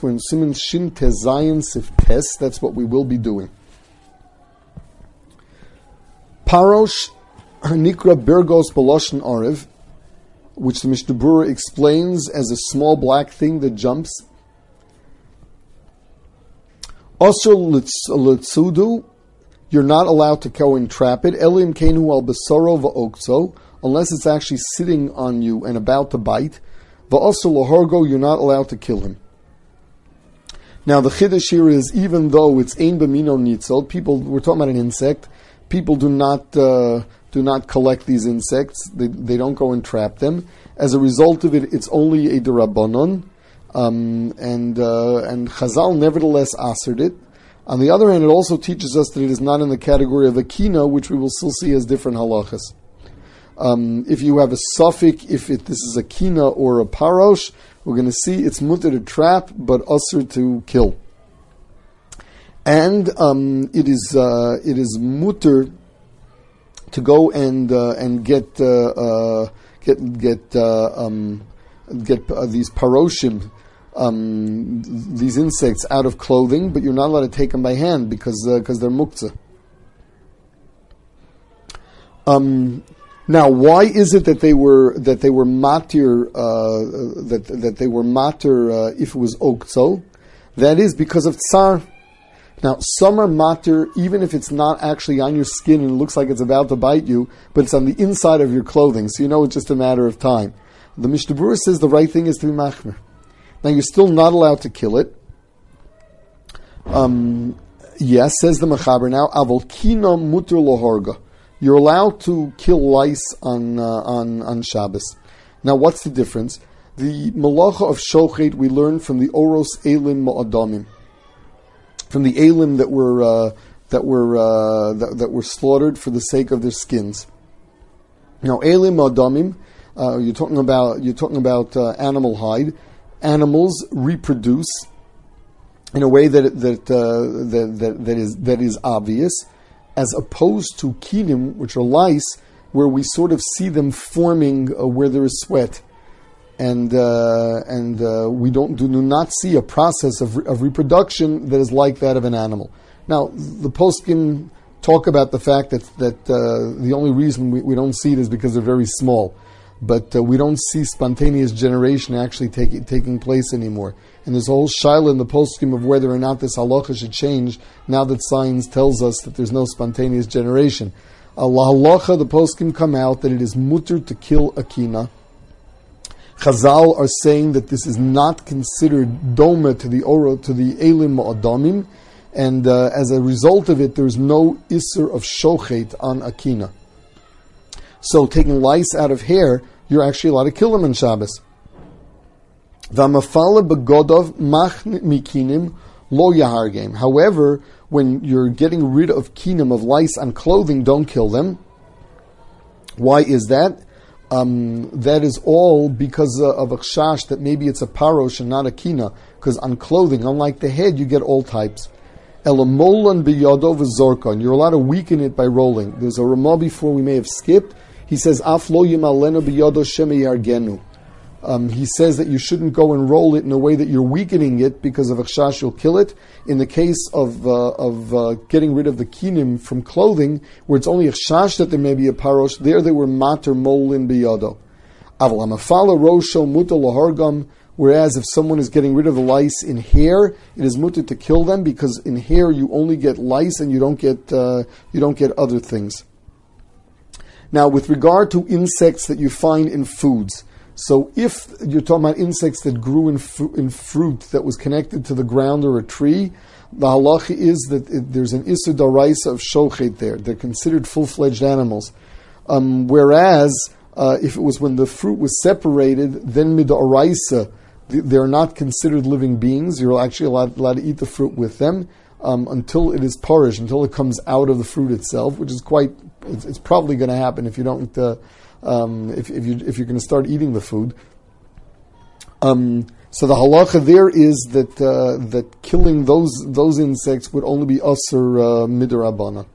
We're in Siman Shin Tezayin Seif Tes. That's what we will be doing. Parosh Nikra Bergos Baloshin Ariv, which the Mishnah Berurah explains as a small black thing that jumps. Also Litsudu, you're not allowed to go and trap it. Elim Kenu al Besoro Va'okso, unless it's actually sitting on you and about to bite. Va'osu Lahorgo, you're not allowed to kill him. Now the chiddush here is even though it's ein b'mino nitzol, people we're talking about an insect. People do not uh, do not collect these insects. They, they don't go and trap them. As a result of it, it's only a derabanon, um, and uh, and Chazal nevertheless answered it. On the other hand, it also teaches us that it is not in the category of a kina, which we will still see as different halachas. Um, if you have a suffix, if it, this is a kina or a parosh, we're going to see it's mutter to trap, but usr to kill. And um, it is uh, it is mutter to go and uh, and get uh, uh get get uh, um, get uh, these paroshim, um, these insects out of clothing, but you're not allowed to take them by hand because because they're muktzah. Um, now, why is it that they were that they were matir uh, that that they were matir uh, if it was okzo? That is because of tsar. Now, some are matir even if it's not actually on your skin and it looks like it's about to bite you, but it's on the inside of your clothing, so you know it's just a matter of time. The Mishnah says the right thing is to be machmer. Now, you're still not allowed to kill it. Um, yes, says the Mechaber now. Avol kino muter lohorga you're allowed to kill lice on, uh, on, on Shabbos. Now, what's the difference? The malacha of shochet we learn from the oros elim ma'adamim, from the elim that were uh, that were uh, that, that, were slaughtered for the sake of their skins. Now, elim ma'adamim, uh, you're talking about you're talking about uh, animal hide. Animals reproduce in a way that that, uh, that, that that is that is obvious as opposed to kinim, which are lice, where we sort of see them forming uh, where there is sweat, and uh, and uh, we don't do, not see a process of, of reproduction that is like that of an animal. Now, the poskim talk about the fact that that uh, the only reason we, we don't see it is because they're very small, but uh, we don't see spontaneous generation actually take, taking place anymore. And there's a whole shaila in the postscript of whether or not this halacha should change now that science tells us that there's no spontaneous generation. Allah halacha, the post poskim come out that it is mutter to kill a kina. Chazal are saying that this is not considered doma to the oro to the elim ma'adamim, and uh, as a result of it, there's no isser of shochet on akina. So taking lice out of hair, you're actually allowed to kill them on Shabbos. However, when you're getting rid of kinim of lice on clothing, don't kill them. Why is that? Um, that is all because uh, of a chash that maybe it's a parosh and not a kina. Because on clothing, unlike the head, you get all types. Elamolan biyadov zorkon. You're allowed to weaken it by rolling. There's a Ramah before we may have skipped. He says, Af lo. Um, he says that you shouldn't go and roll it in a way that you're weakening it because of a chash you'll kill it. In the case of uh, of uh, getting rid of the kinim from clothing, where it's only a chash that there may be a parosh, there they were mater molin biyado. Avalamafala rosho muta lahargam. Whereas if someone is getting rid of the lice in hair, it is mutter to kill them because in hair you only get lice and you don't get uh, you don't get other things. Now, with regard to insects that you find in foods, so if you're talking about insects that grew in, in fruit that was connected to the ground or a tree, the halacha is that it, there's an isur daraisa of shochet there. They're considered full-fledged animals. Um, whereas uh, if it was when the fruit was separated, then midaraisa, they're not considered living beings. You're actually allowed, allowed to eat the fruit with them um, until it is parish, until it comes out of the fruit itself, which is quite. It's, it's probably going to happen if you don't. Uh, um, if, if, you, if you're going to start eating the food. Um, so the halacha there is that uh, that killing those those insects would only be usher uh, midrabana.